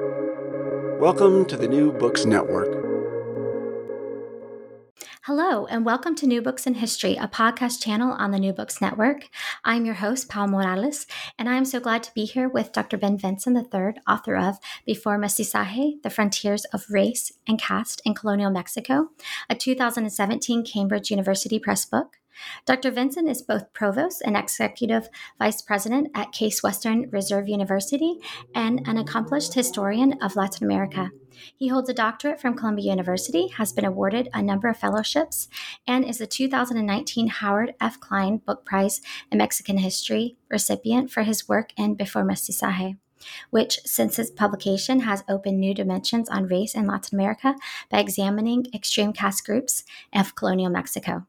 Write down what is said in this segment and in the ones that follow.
Welcome to the New Books Network. Hello, and welcome to New Books in History, a podcast channel on the New Books Network. I'm your host, Paul Morales, and I am so glad to be here with Dr. Ben Vinson III, author of Before Mestizaje The Frontiers of Race and Caste in Colonial Mexico, a 2017 Cambridge University Press book. Dr. Vinson is both provost and executive vice president at Case Western Reserve University and an accomplished historian of Latin America. He holds a doctorate from Columbia University, has been awarded a number of fellowships, and is a 2019 Howard F. Cline Book Prize in Mexican History recipient for his work in Before Mestizaje which, since its publication, has opened new dimensions on race in Latin America by examining extreme caste groups of colonial Mexico.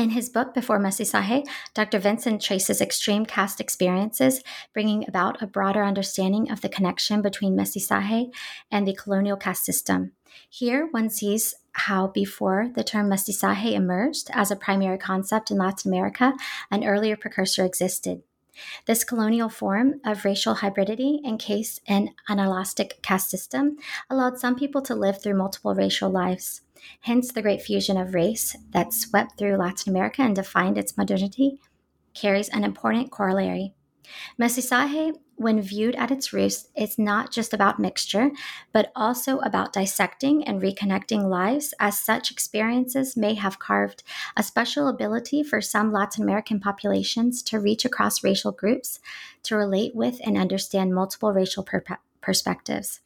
In his book, Before Mestizaje, Dr. Vinson traces extreme caste experiences, bringing about a broader understanding of the connection between mestizaje and the colonial caste system. Here, one sees how before the term mestizaje emerged as a primary concept in Latin America, an earlier precursor existed. This colonial form of racial hybridity encased in an elastic caste system allowed some people to live through multiple racial lives. Hence, the great fusion of race that swept through Latin America and defined its modernity carries an important corollary. Mestizaje, when viewed at its roots, is not just about mixture, but also about dissecting and reconnecting lives, as such experiences may have carved a special ability for some Latin American populations to reach across racial groups, to relate with and understand multiple racial per- perspectives.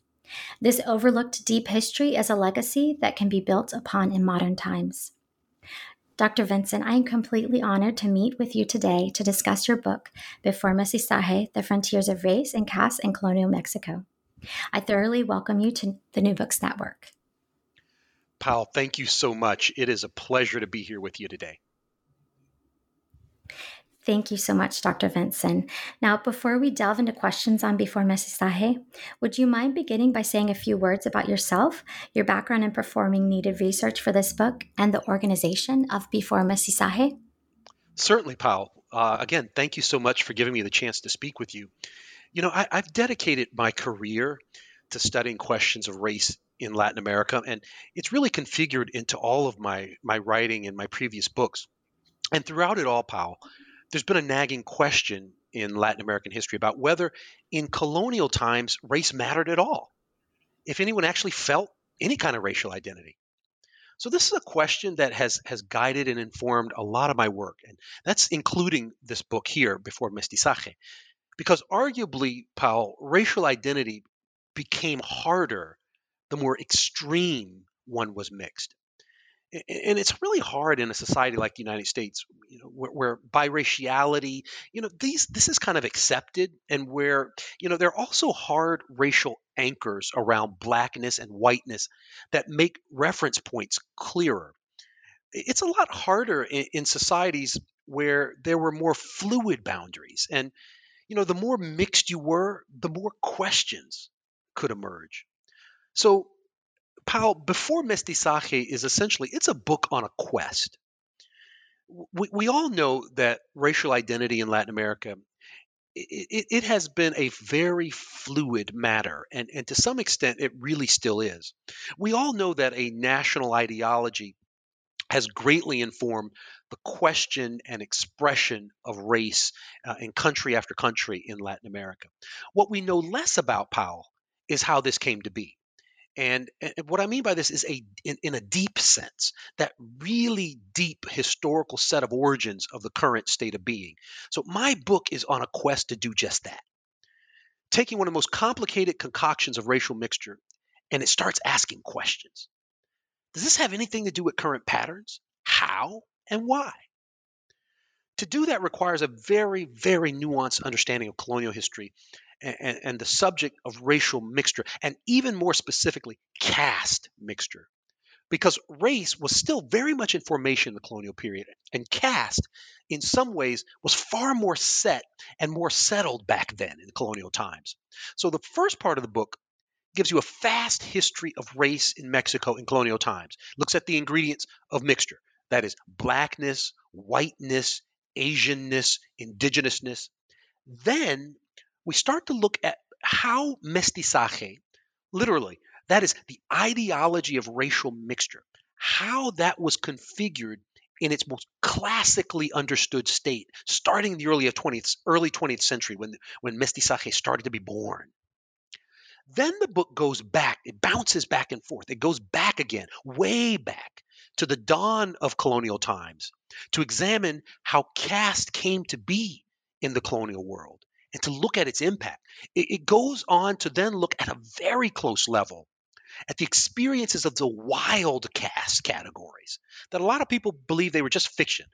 This overlooked deep history is a legacy that can be built upon in modern times. Dr. Vinson, I am completely honored to meet with you today to discuss your book, Before Mestizaje The Frontiers of Race and Caste in Colonial Mexico. I thoroughly welcome you to the New Books Network. Pal, thank you so much. It is a pleasure to be here with you today. Thank you so much, Dr. Vinson. Now, before we delve into questions on Before Mestizaje, would you mind beginning by saying a few words about yourself, your background in performing needed research for this book, and the organization of Before Mestizaje? Certainly, Pal. Uh, again, thank you so much for giving me the chance to speak with you. You know, I, I've dedicated my career to studying questions of race in Latin America, and it's really configured into all of my, my writing in my previous books. And throughout it all, Pal, there's been a nagging question in Latin American history about whether in colonial times race mattered at all, if anyone actually felt any kind of racial identity. So this is a question that has has guided and informed a lot of my work, and that's including this book here, Before Mestizaje, because arguably, Paul, racial identity became harder the more extreme one was mixed and it's really hard in a society like the United States, you know, where, where, biraciality, you know, these this is kind of accepted, and where you know there are also hard racial anchors around blackness and whiteness that make reference points clearer. It's a lot harder in, in societies where there were more fluid boundaries, and you know, the more mixed you were, the more questions could emerge. So Pal, Before Mestizaje is essentially it's a book on a quest. We, we all know that racial identity in Latin America it, it, has been a very fluid matter, and, and to some extent, it really still is. We all know that a national ideology has greatly informed the question and expression of race uh, in country after country in Latin America. What we know less about Paul is how this came to be. And, and, what I mean by this is a in, in, a deep sense, that really deep historical set of origins of the current state of being. So my book is on a quest to do just that. Taking one of the most complicated concoctions of racial mixture, and it starts asking questions. Does this have anything to do with current patterns? How and why? To do that requires a very, very nuanced understanding of colonial history and, and the subject of racial mixture, and even more specifically, caste mixture. Because race was still very much in formation in the colonial period, and caste, in some ways, was far more set and more settled back then in the colonial times. So the first part of the book gives you a fast history of race in Mexico in colonial times. Looks at the ingredients of mixture. That is blackness, whiteness, Asianness, indigenousness. Then we start to look at how mestizaje, literally, that is the ideology of racial mixture, how that was configured in its most classically understood state, starting in the early uh, 20th, early 20th century when, when mestizaje started to be born. Then the book goes back, it bounces back and forth. It goes back again, way back to the dawn of colonial times to examine how caste came to be in the colonial world and to look at its impact. It, it goes on to then look at a very close level at the experiences of the wild caste categories that a lot of people believe they were just fiction.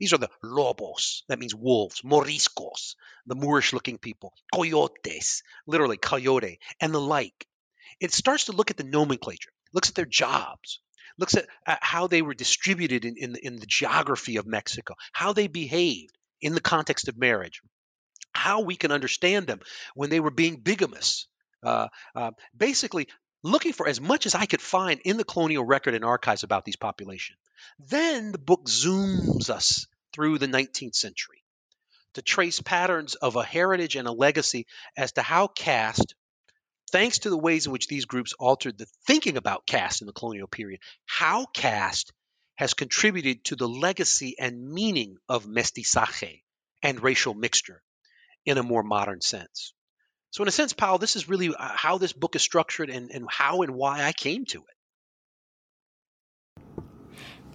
These are the lobos, that means wolves, moriscos, the Moorish looking people, coyotes, literally coyote, and the like. It starts to look at the nomenclature, looks at their jobs, looks at, at how they were distributed in, in, in the geography of Mexico, how they behaved in the context of marriage, how we can understand them when they were being bigamous. Uh, uh, basically, looking for as much as I could find in the colonial record and archives about these populations. Then the book zooms us through the 19th century to trace patterns of a heritage and a legacy as to how caste, thanks to the ways in which these groups altered the thinking about caste in the colonial period, how caste has contributed to the legacy and meaning of mestizaje and racial mixture in a more modern sense. So, in a sense, Paul, this is really uh, how this book is structured and, and how and why I came to it.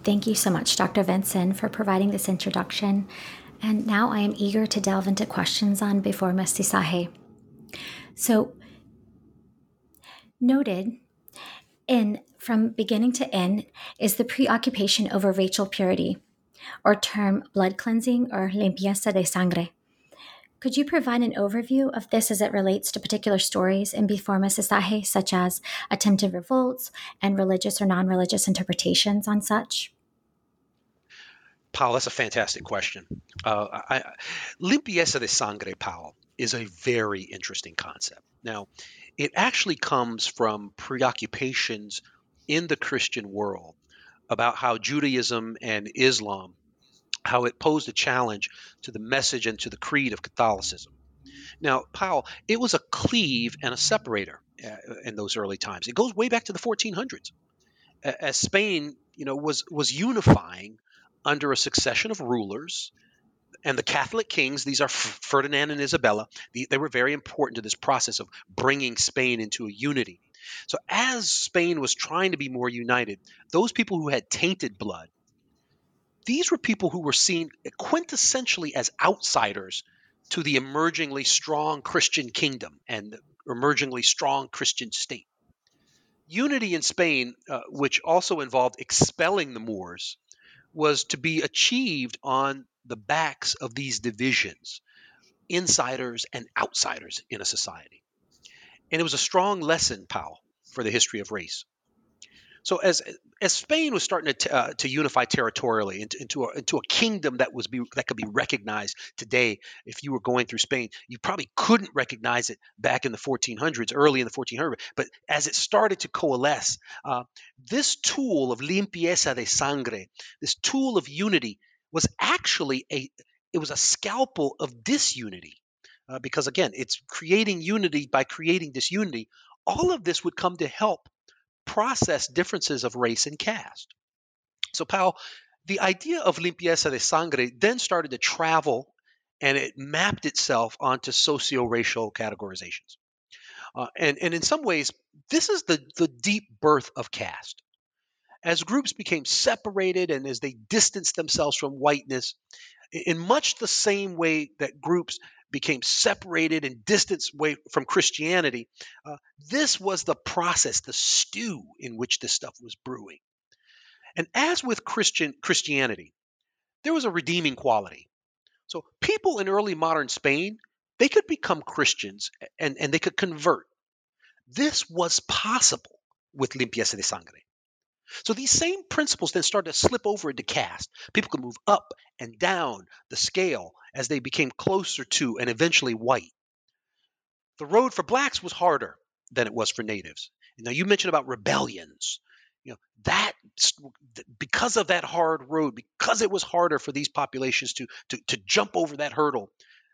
Thank you so much, Dr. Vinson, for providing this introduction. And now I am eager to delve into questions on Before Mestizaje. So, noted in from beginning to end is the preoccupation over racial purity, or term blood cleansing or limpieza de sangre. Could you provide an overview of this as it relates to particular stories in Before Mestizaje, such as attempted revolts and religious or non religious interpretations on such? Paul, that's a fantastic question. Uh, I, limpieza de sangre, Paul, is a very interesting concept. Now, it actually comes from preoccupations in the Christian world about how Judaism and Islam how it posed a challenge to the message and to the creed of Catholicism. Now, Paul, it was a cleave and a separator uh, in those early times. It goes way back to the 1400s, as Spain, you know, was was unifying under a succession of rulers, and the Catholic kings. These are Ferdinand and Isabella. they were very important to this process of bringing Spain into a unity. So, as Spain was trying to be more united, those people who had tainted blood these were people who were seen quintessentially as outsiders to the emergingly strong Christian kingdom and emergingly strong Christian state. Unity in Spain, uh, which also involved expelling the Moors, was to be achieved on the backs of these divisions, insiders and outsiders in a society. And it was a strong lesson, Paul, for the history of race. So as as Spain was starting to, uh, to unify territorially into, into, a, into a kingdom that was be, that could be recognized today, if you were going through Spain, you probably couldn't recognize it back in the 1400s, early in the 1400s. But as it started to coalesce, uh, this tool of limpieza de sangre, this tool of unity, was actually a it was a scalpel of disunity. Uh, because again, it's creating unity by creating disunity. All of this would come to help process differences of race and caste. So, Paul, the idea of limpieza de sangre then started to travel and it mapped itself onto socio-racial categorizations. Uh, and, and in some ways, this is the, the deep birth of caste. As groups became separated and as they distanced themselves from whiteness, in much the same way that groups became separated and distanced away from Christianity. Uh, this was the process, the stew in which this stuff was brewing. And as with Christian Christianity, there was a redeeming quality. So people in early modern Spain, they could become Christians and, and they could convert. This was possible with limpieza de sangre. So these same principles then started to slip over into caste. People could move up and down the scale as they became closer to and eventually white. The road for blacks was harder than it was for natives. now you mentioned about rebellions. You know, that because of that hard road, because it was harder for these populations to, to, to jump over that hurdle,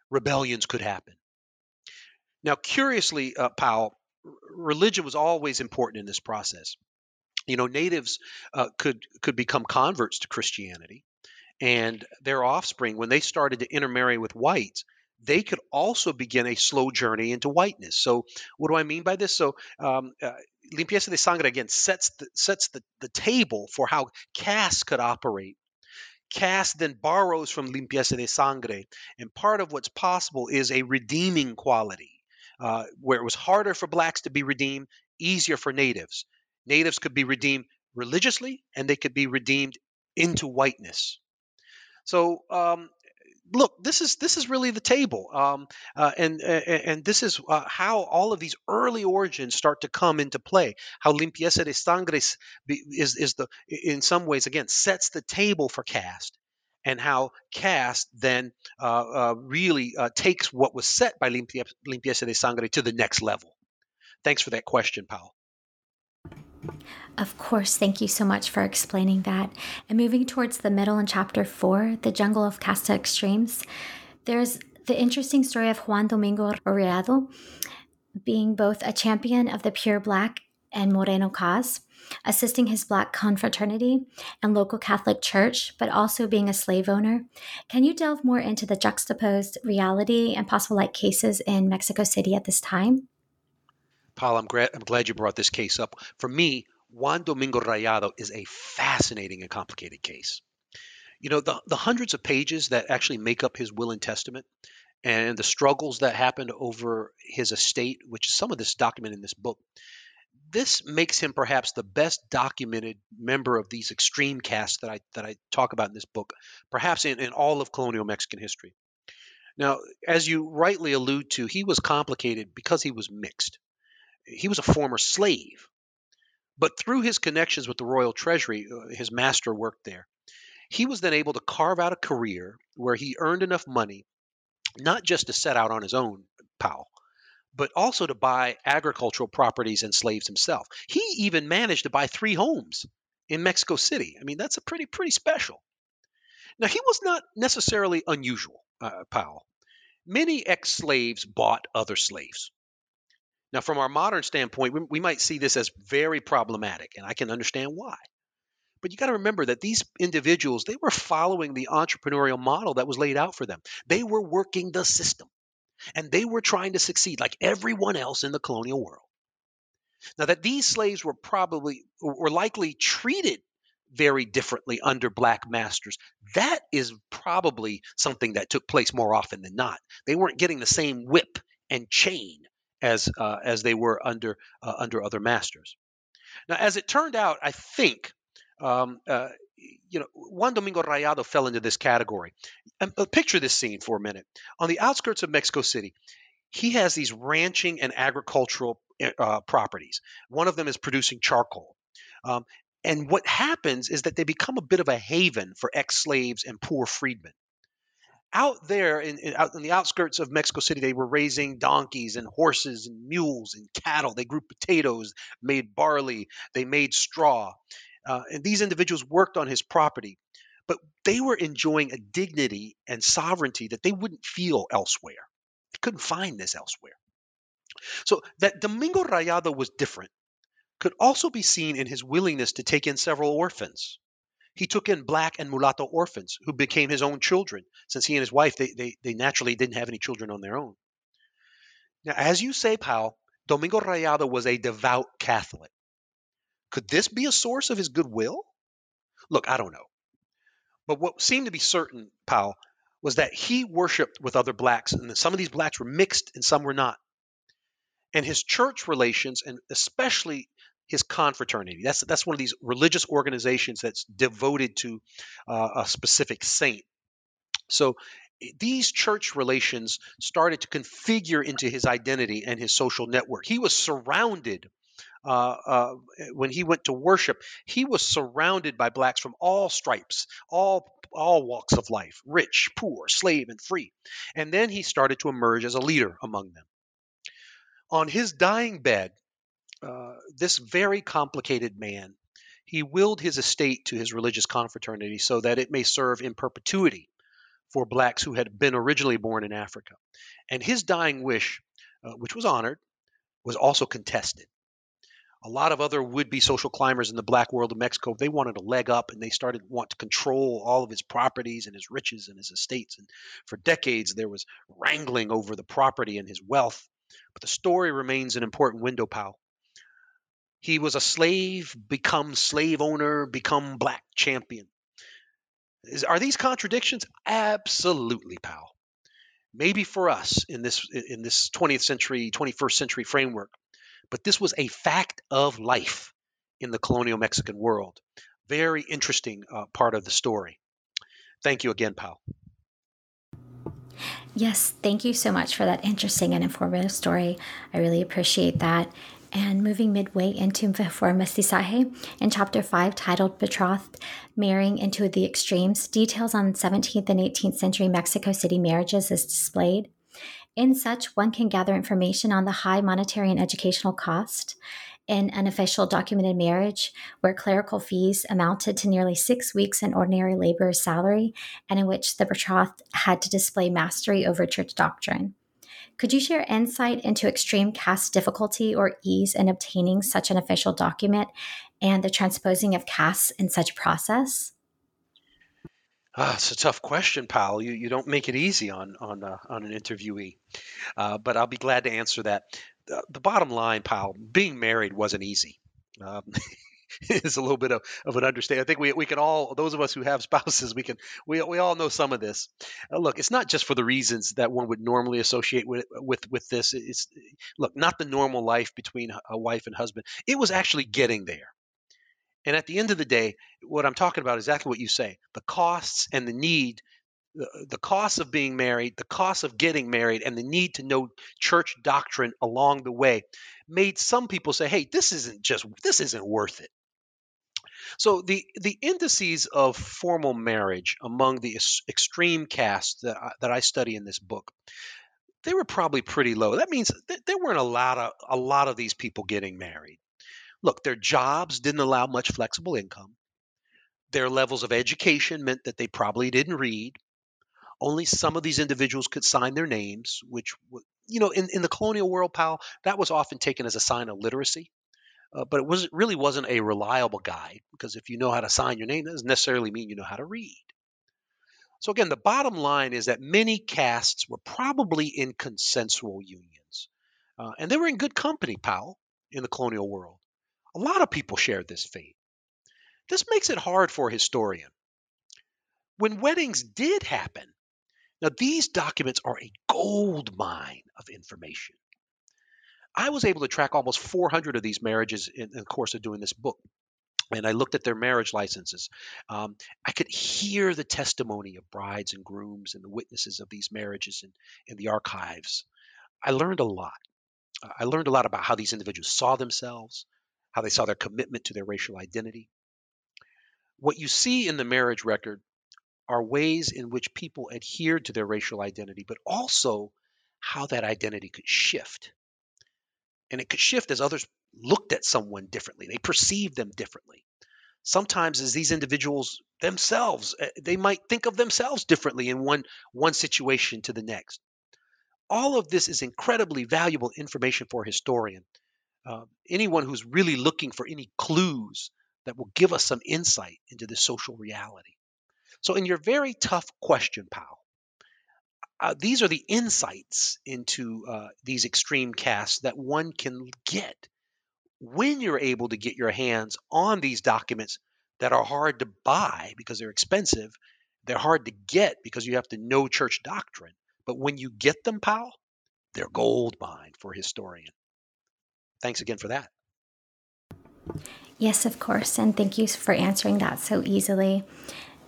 rebellions could happen. Now, curiously, uh, Paul, religion was always important in this process. You know, natives uh, could could become converts to Christianity, and their offspring, when they started to intermarry with whites, they could also begin a slow journey into whiteness. So, what do I mean by this? So, um, uh, Limpieza de Sangre again sets the, sets the, the table for how caste could operate. Caste then borrows from Limpieza de Sangre, and part of what's possible is a redeeming quality, uh, where it was harder for blacks to be redeemed, easier for natives. Natives could be redeemed religiously, and they could be redeemed into whiteness. So um, look, this is this is really the table, um, uh, and, and this is uh, how all of these early origins start to come into play. How limpieza de sangre is is the in some ways again sets the table for caste, and how caste then uh, uh really uh, takes what was set by limpieza de sangre to the next level. Thanks for that question, Paul. Of course, thank you so much for explaining that. And moving towards the middle in chapter four, the jungle of casta extremes, there's the interesting story of Juan Domingo Rayado being both a champion of the pure black and Moreno cause, assisting his black confraternity and local Catholic church, but also being a slave owner. Can you delve more into the juxtaposed reality and possible like cases in Mexico City at this time? Paul, I'm, gra- I'm glad you brought this case up. For me, Juan Domingo Rayado is a fascinating and complicated case. You know, the, the hundreds of pages that actually make up his will and testament and the struggles that happened over his estate, which is some of this documented in this book, this makes him perhaps the best documented member of these extreme castes that I that I talk about in this book, perhaps in, in all of colonial Mexican history. Now, as you rightly allude to, he was complicated because he was mixed he was a former slave. But through his connections with the royal treasury, uh, his master worked there. He was then able to carve out a career where he earned enough money not just to set out on his own, Paul, but also to buy agricultural properties and slaves himself. He even managed to buy three homes in Mexico City. I mean, that's a pretty pretty special. Now, he was not necessarily unusual, uh, Paul. Many ex-slaves bought other slaves. Now, from our modern standpoint, we, we might see this as very problematic, and I can understand why. But you got to remember that these individuals, they were following the entrepreneurial model that was laid out for them. They were working the system and they were trying to succeed like everyone else in the colonial world. Now, that these slaves were probably or likely treated very differently under black masters, that is probably something that took place more often than not. They weren't getting the same whip and chain as uh, as they were under uh, under other masters. Now, as it turned out, I think um, uh, you know Juan Domingo Rayado fell into this category. And, uh, picture this scene for a minute. On the outskirts of Mexico City, he has these ranching and agricultural eh, uh, properties. One of them is producing charcoal. Um, and what happens is that they become a bit of a haven for ex slaves and poor freedmen out there in, in, out in the outskirts of Mexico City, they were raising donkeys and horses and mules and cattle. They grew potatoes, made barley, they made straw. Uh, and these individuals worked on his property, but they were enjoying a dignity and sovereignty that they wouldn't feel elsewhere. They couldn't find this elsewhere. So that Domingo Rayado was different could also be seen in his willingness to take in several orphans. He took in black and mulatto orphans who became his own children, since he and his wife, they, they, they naturally didn't have any children on their own. Now, as you say, Paul, Domingo Rayado was a devout Catholic. Could this be a source of his goodwill? Look, I don't know. But what seemed to be certain, Paul, was that he worshiped with other blacks, and that some of these blacks were mixed and some were not. And his church relations, and especially his confraternity. That's that's one of these religious organizations that's devoted to uh, a specific saint. So these church relations started to configure into his identity and his social network. He was surrounded. Uh, uh, when he went to worship, he was surrounded by blacks from all stripes, all all walks of life, rich, poor, slave, and free. And then he started to emerge as a leader among them. On his dying bed, uh, this very complicated man, he willed his estate to his religious confraternity so that it may serve in perpetuity for blacks who had been originally born in Africa. And his dying wish uh, which was honored, was also contested. A lot of other would-be social climbers in the black world of Mexico, they wanted a leg up and they started want to control all of his properties and his riches and his estates. And for decades there was wrangling over the property and his wealth. But the story remains an important window, pal. He was a slave, become slave owner, become black champion. Is, are these contradictions? Absolutely, pal. Maybe for us in this in this 20th century, 21st century framework, but this was a fact of life in the colonial Mexican world. Very interesting uh, part of the story. Thank you again, pal. Yes, thank you so much for that interesting and informative story. I really appreciate that. And moving midway into Before Mestizaje, in chapter 5, titled Betrothed, Marrying into the Extremes, details on 17th and 18th century Mexico City marriages is displayed. In such, one can gather information on the high monetary and educational cost in an official documented marriage where clerical fees amounted to nearly six weeks in ordinary laborer's salary and in which the betrothed had to display mastery over church doctrine. Could you share insight into extreme caste difficulty or ease in obtaining such an official document and the transposing of castes in such process? Ah, it's a tough question, pal. You you don't make it easy on on uh, on an interviewee, uh, but I'll be glad to answer that. The, the bottom line, pal, being married wasn't easy. Um, is a little bit of, of an understatement. I think we, we can all, those of us who have spouses, we can we, we all know some of this. Uh, look, it's not just for the reasons that one would normally associate with with with this. It's look, not the normal life between a wife and husband. It was actually getting there. And at the end of the day, what I'm talking about is exactly what you say the costs and the need, the, cost of being married, the cost of getting married, and the need to know church doctrine along the way made some people say, hey, this isn't just, this isn't worth it. So the the indices of formal marriage among the extreme castes that I, that I study in this book, they were probably pretty low. That means there weren't a lot of a lot of these people getting married. Look, their jobs didn't allow much flexible income. Their levels of education meant that they probably didn't read. Only some of these individuals could sign their names, which, you know, in, in the colonial world, pal, that was often taken as a sign of literacy. Uh, but it was really wasn't a reliable guide because if you know how to sign your name, that doesn't necessarily mean you know how to read. So again, the bottom line is that many castes were probably in consensual unions, uh, and they were in good company, pal, in the colonial world. A lot of people shared this fate. This makes it hard for a historian. When weddings did happen, now these documents are a gold mine of information. I was able to track almost 400 of these marriages in, the course of doing this book. And I looked at their marriage licenses. Um, I could hear the testimony of brides and grooms and the witnesses of these marriages in, in the archives. I learned a lot. I learned a lot about how these individuals saw themselves, how they saw their commitment to their racial identity. What you see in the marriage record are ways in which people adhered to their racial identity, but also how that identity could shift. And it could shift as others looked at someone differently, they perceived them differently. Sometimes, as these individuals themselves, eh, they might think of themselves differently in one, one situation to the next. All of this is incredibly valuable information for a historian uh, anyone who's really looking for any clues that will give us some insight into the social reality. So, in your very tough question, pal, uh, these are the insights into uh, these extreme castes that one can get when you're able to get your hands on these documents that are hard to buy because they're expensive. They're hard to get because you have to know church doctrine. But when you get them, pal, they're gold mine for a historian thanks again for that. Yes, of course. And thank you for answering that so easily.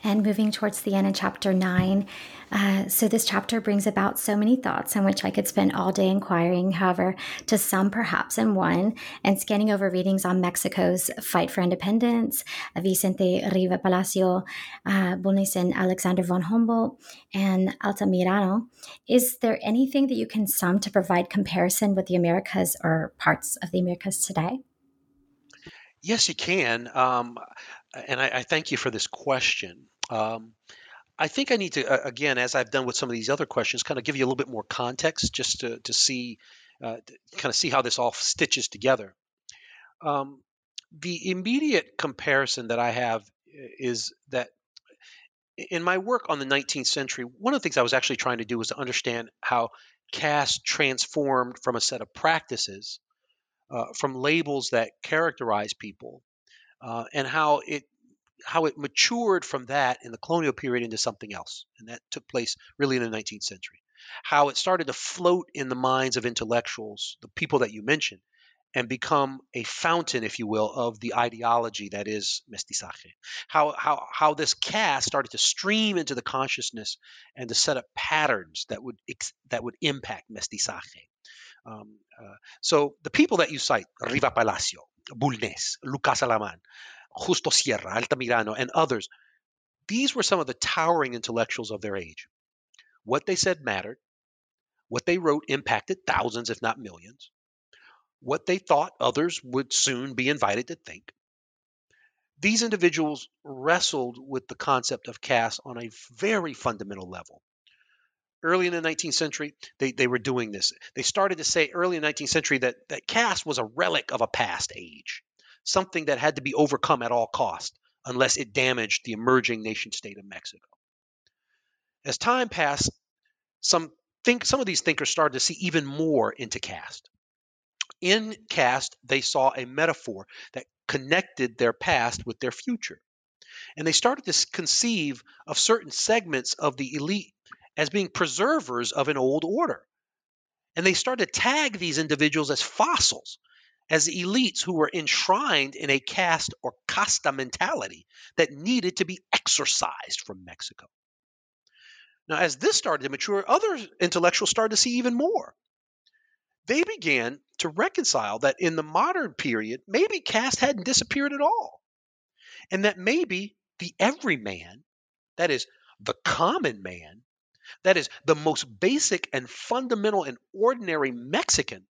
And moving towards the end in chapter nine. Uh, so, this chapter brings about so many thoughts on which I could spend all day inquiring. However, to some, perhaps in one, and scanning over readings on Mexico's fight for independence, Vicente Riva Palacio, uh, and Alexander von Humboldt, and Altamirano. Is there anything that you can sum to provide comparison with the Americas or parts of the Americas today? Yes, you can. Um, and I, I, thank you for this question. Um, I think I need to, uh, again, as I've done with some of these other questions, kind of give you a little bit more context just to, to see uh, to kind of see how this all stitches together. Um, the immediate comparison that I have is that in my work on the 19th century, one of the things I was actually trying to do was to understand how caste transformed from a set of practices, uh, from labels that characterize people, uh, and how it how it matured from that in the colonial period into something else, and that took place really in the 19th century. How it started to float in the minds of intellectuals, the people that you mentioned, and become a fountain, if you will, of the ideology that is mestizaje. How, how, how this caste started to stream into the consciousness and to set up patterns that would, that would impact mestizaje. Um, uh, so the people that you cite, Riva Palacio, Bulnes, Lucas Alamán, Justo Sierra, Altamirano, and others, these were some of the towering intellectuals of their age. What they said mattered. What they wrote impacted thousands, if not millions what they thought others would soon be invited to think. These individuals wrestled with the concept of caste on a very fundamental level. Early in the 19th century, they, they were doing this. They started to say early in the 19th century that, that caste was a relic of a past age, something that had to be overcome at all cost unless it damaged the emerging nation state of Mexico. As time passed, some think some of these thinkers started to see even more into caste. In caste, they saw a metaphor that connected their past with their future. And they started to conceive of certain segments of the elite as being preservers of an old order. And they started to tag these individuals as fossils, as elites who were enshrined in a caste or casta mentality that needed to be exorcised from Mexico. Now, as this started to mature, other intellectuals started to see even more they began to reconcile that in the modern period, maybe caste hadn't disappeared at all. And that maybe the everyman, that is, the common man, that is, the most basic and fundamental and ordinary Mexican,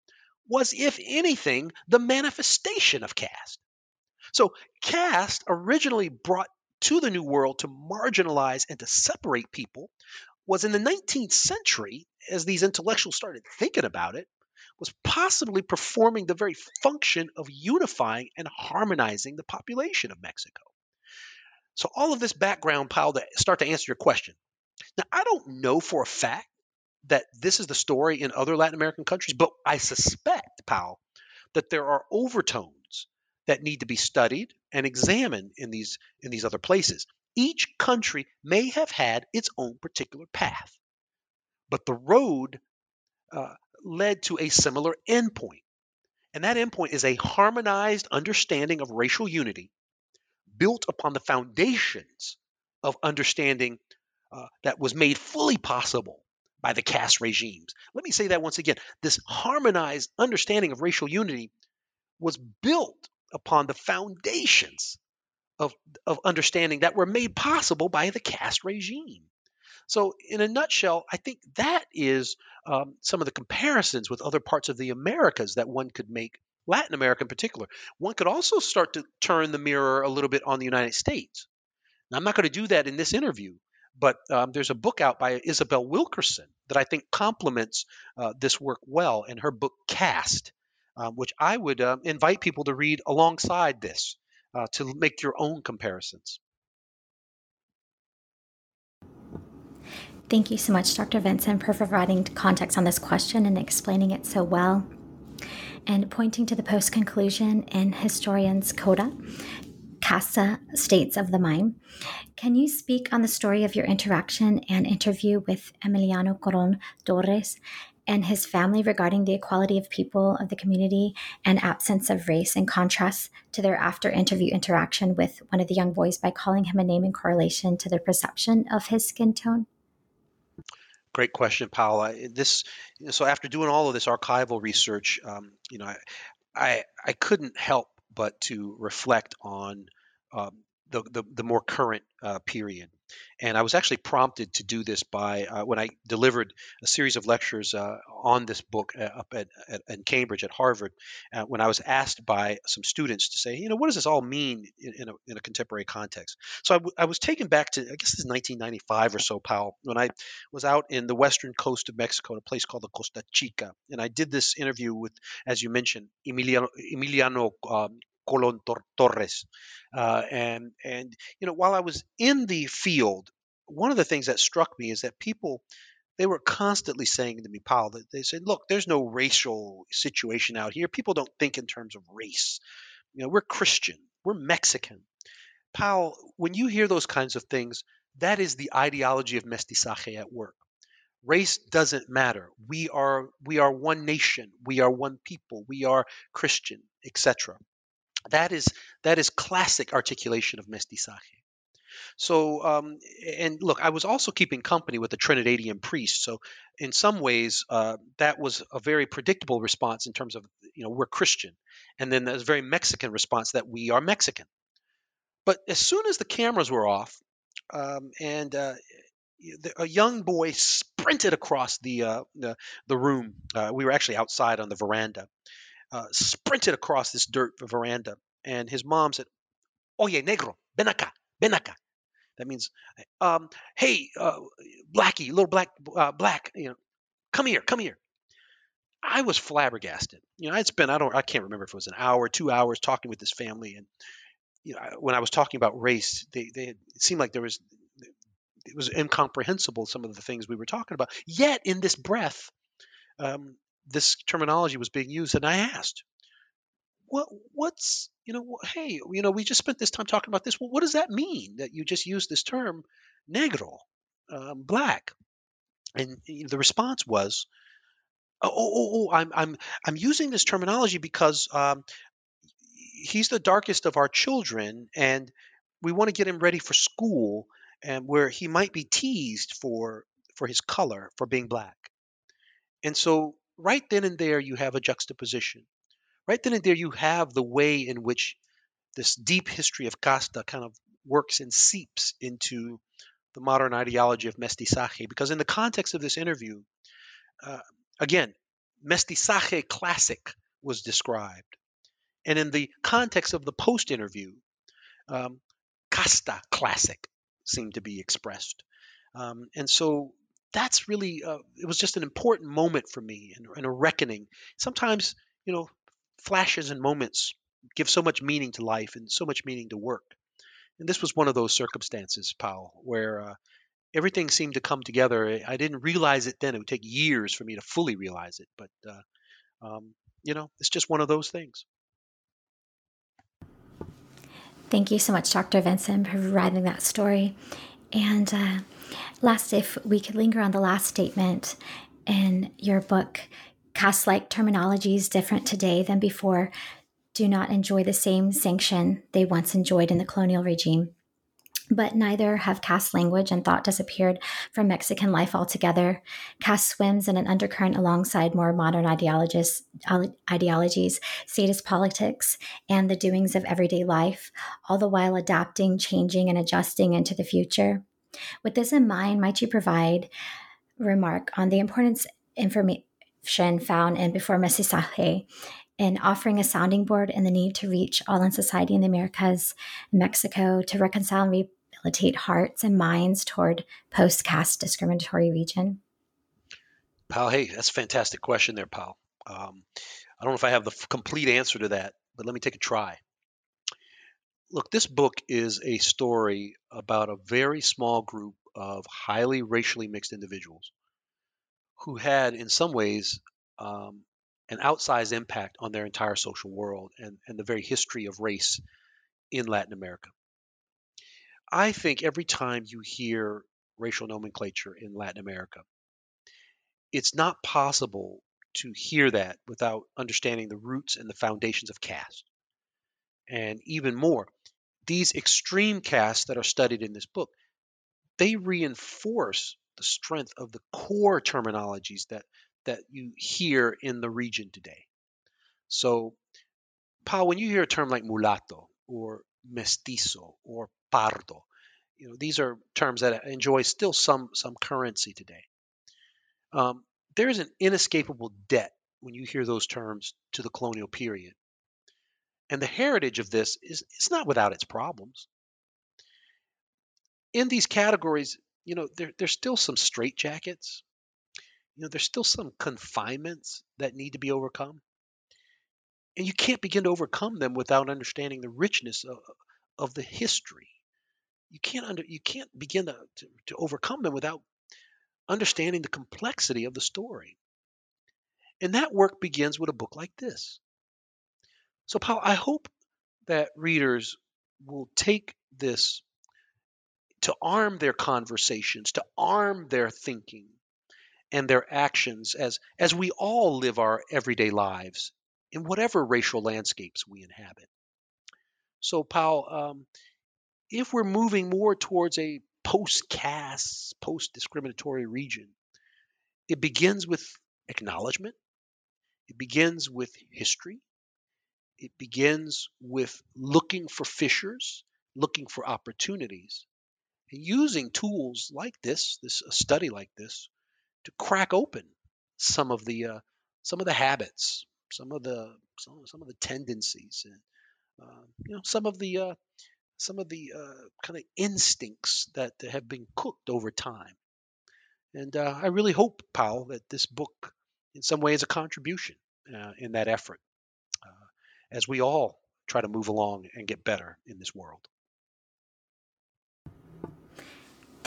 was, if anything, the manifestation of caste. So, caste originally brought to the New World to marginalize and to separate people was in the 19th century, as these intellectuals started thinking about it, was possibly performing the very function of unifying and harmonizing the population of Mexico. So, all of this background, Paul, to start to answer your question. Now, I don't know for a fact that this is the story in other Latin American countries, but I suspect, Paul, that there are overtones that need to be studied and examined in these in these other places. Each country may have had its own particular path, but the road uh, led to a similar endpoint. And that endpoint is a harmonized understanding of racial unity built upon the foundations of understanding uh, that was made fully possible by the caste regimes. Let me say that once again. This harmonized understanding of racial unity was built upon the foundations of, of understanding that were made possible by the caste regime. So, in a nutshell, I think that is um, some of the comparisons with other parts of the Americas that one could make, Latin America in particular. One could also start to turn the mirror a little bit on the United States. Now, I'm not going to do that in this interview, but um, there's a book out by Isabel Wilkerson that I think complements uh, this work well, and her book Caste, um, which I would uh, invite people to read alongside this uh, to make your own comparisons. Thank you so much, Dr. Vinson, for providing context on this question and explaining it so well. And pointing to the post conclusion in historian's coda, Casa States of the Mind. Can you speak on the story of your interaction and interview with Emiliano Coron Torres and his family regarding the equality of people of the community and absence of race in contrast to their after interview interaction with one of the young boys by calling him a name in correlation to their perception of his skin tone? Great question, Paula. This so after doing all of this archival research, um, you know, I, I, I couldn't help but to reflect on um, the, the, the more current uh, period. And I was actually prompted to do this by uh, when I delivered a series of lectures uh, on this book uh, up at, at, in Cambridge at Harvard. Uh, when I was asked by some students to say, you know, what does this all mean in, in, a, in a, contemporary context? So I, w- I was taken back to, I guess this is 1995 or so, Paul, when I was out in the western coast of Mexico in a place called the Costa Chica. And I did this interview with, as you mentioned, Emiliano, Emiliano um, Colon Torres. Uh, and and you know, while I was in the field, one of the things that struck me is that people they were constantly saying to me, Paul, that they said, look, there's no racial situation out here. People don't think in terms of race. You know, we're Christian, we're Mexican. Paul, when you hear those kinds of things, that is the ideology of mestizaje at work. Race doesn't matter. We are we are one nation. We are one people. We are Christian, etc. That is that is classic articulation of mestizaje. So, um, and look, I was also keeping company with the Trinidadian priest. So, in some ways, uh, that was a very predictable response in terms of, you know, we're Christian. And then there's a very Mexican response that we are Mexican. But as soon as the cameras were off, um, and uh, a young boy sprinted across the uh, the, the, room. Uh, we were actually outside on the veranda uh, sprinted across this dirt veranda, and his mom said, Oye, negro, ven acá, ven acá. That means, um, hey, uh, blackie, little black, uh, black, you know, come here, come here. I was flabbergasted. You know, I'd spent, I don't, I can't remember if it was an hour, two hours talking with this family, and you know, when I was talking about race, they, they, it seemed like there was, it was incomprehensible some of the things we were talking about. Yet in this breath, um, this terminology was being used, and I asked, "What? What's you know? Hey, you know, we just spent this time talking about this. Well, what does that mean that you just used this term, negro, um, black?" And the response was, "Oh, oh, oh, oh I'm, I'm, I'm using this terminology because um, he's the darkest of our children, and we want to get him ready for school, and where he might be teased for for his color, for being black." And so right then and there you have a juxtaposition. Right then and there you have the way in which this deep history of casta kind of works and seeps into the modern ideology of mestizaje. Because in the context of this interview, uh, again, mestizaje classic was described. And in the context of the post interview, um, casta classic seemed to be expressed. Um, and so that's really uh, it was just an important moment for me and, and, a reckoning sometimes you know flashes and moments give so much meaning to life and so much meaning to work and this was one of those circumstances paul where uh, everything seemed to come together i didn't realize it then it would take years for me to fully realize it but uh, um, you know it's just one of those things Thank you so much, Dr. Vinson, for writing that story. And uh, last, if we could linger on the last statement in your book, caste like terminologies different today than before do not enjoy the same sanction they once enjoyed in the colonial regime. But neither have caste language and thought disappeared from Mexican life altogether. Caste swims in an undercurrent alongside more modern ideologies, ideologies, status politics, and the doings of everyday life, all the while adapting, changing, and adjusting into the future. With this in mind, might you provide remark on the importance information found in Before Mestizaje in offering a sounding board and the need to reach all in society in the Americas, Mexico, to reconcile and rehabilitate hearts and minds toward post caste discriminatory region? Pal, hey, that's a fantastic question there, Pal. Um, I don't know if I have the f- complete answer to that, but let me take a try. Look, this book is a story about a very small group of highly racially mixed individuals who had, in some ways, um, an outsized impact on their entire social world and, and the very history of race in Latin America. I think every time you hear racial nomenclature in Latin America, it's not possible to hear that without understanding the roots and the foundations of caste. And even more, these extreme castes that are studied in this book, they reinforce the strength of the core terminologies that that you hear in the region today. So, Paul, when you hear a term like mulatto or mestizo or pardo. You know, these are terms that enjoy still some some currency today. Um, there is an inescapable debt when you hear those terms to the colonial period. And the heritage of this is it's not without its problems. In these categories, you know, there, there's still some straitjackets. You know, there's still some confinements that need to be overcome. And you can't begin to overcome them without understanding the richness of, of the history. You can't under you can't begin to, to, to overcome them without understanding the complexity of the story. And that work begins with a book like this. So, Paul, I hope that readers will take this to arm their conversations, to arm their thinking and their actions as, as we all live our everyday lives in whatever racial landscapes we inhabit. So, Paul, um, if we're moving more towards a post caste, post discriminatory region, it begins with acknowledgement, it begins with history, it begins with looking for fissures, looking for opportunities, and using tools like this, this a study like this, to crack open some of the uh, some of the habits, some of the some, some of the tendencies, and uh, you know some of the uh, some of the uh, kind of instincts that have been cooked over time. And uh, I really hope, Paul, that this book, in some way, is a contribution uh, in that effort as we all try to move along and get better in this world.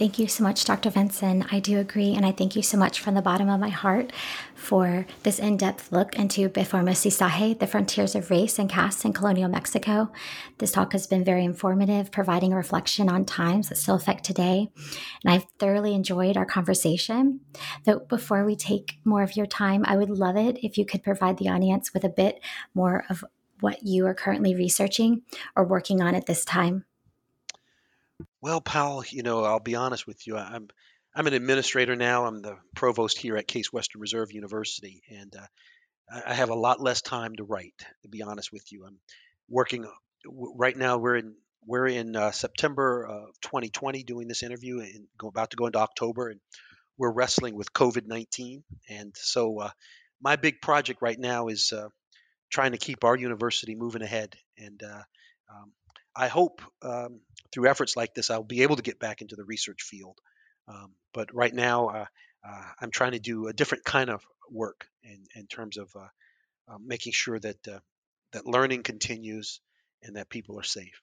Thank you so much, Dr. Vinson. I do agree, and I thank you so much from the bottom of my heart for this in depth look into Before Mestizaje, the frontiers of race and caste in colonial Mexico. This talk has been very informative, providing a reflection on times that still affect today. And I've thoroughly enjoyed our conversation. Though before we take more of your time, I would love it if you could provide the audience with a bit more of what you are currently researching or working on at this time. Well, pal, you know, I'll be honest with you. I'm I'm an administrator now. I'm the provost here at Case Western Reserve University, and uh, I have a lot less time to write. To be honest with you, I'm working right now. We're in we're in uh, September of 2020 doing this interview, and go, about to go into October, and we're wrestling with COVID-19. And so, uh, my big project right now is uh, trying to keep our university moving ahead. And uh, um, I hope um, through efforts like this, I'll be able to get back into the research field. Um, but right now, uh, uh, I'm trying to do a different kind of work in, in terms of uh, uh, making sure that uh, that learning continues and that people are safe.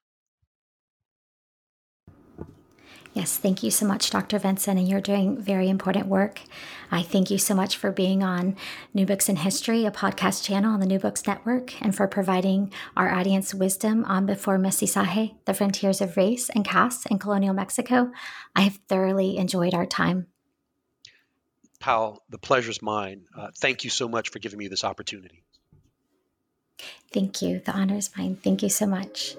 Yes, thank you so much, Dr. Vinson, and you're doing very important work. I thank you so much for being on New Books in History, a podcast channel on the New Books Network, and for providing our audience wisdom on Before Mestizaje, the frontiers of race and caste in colonial Mexico. I have thoroughly enjoyed our time. Paul, the pleasure's mine. Uh, thank you so much for giving me this opportunity. Thank you. The honor is mine. Thank you so much.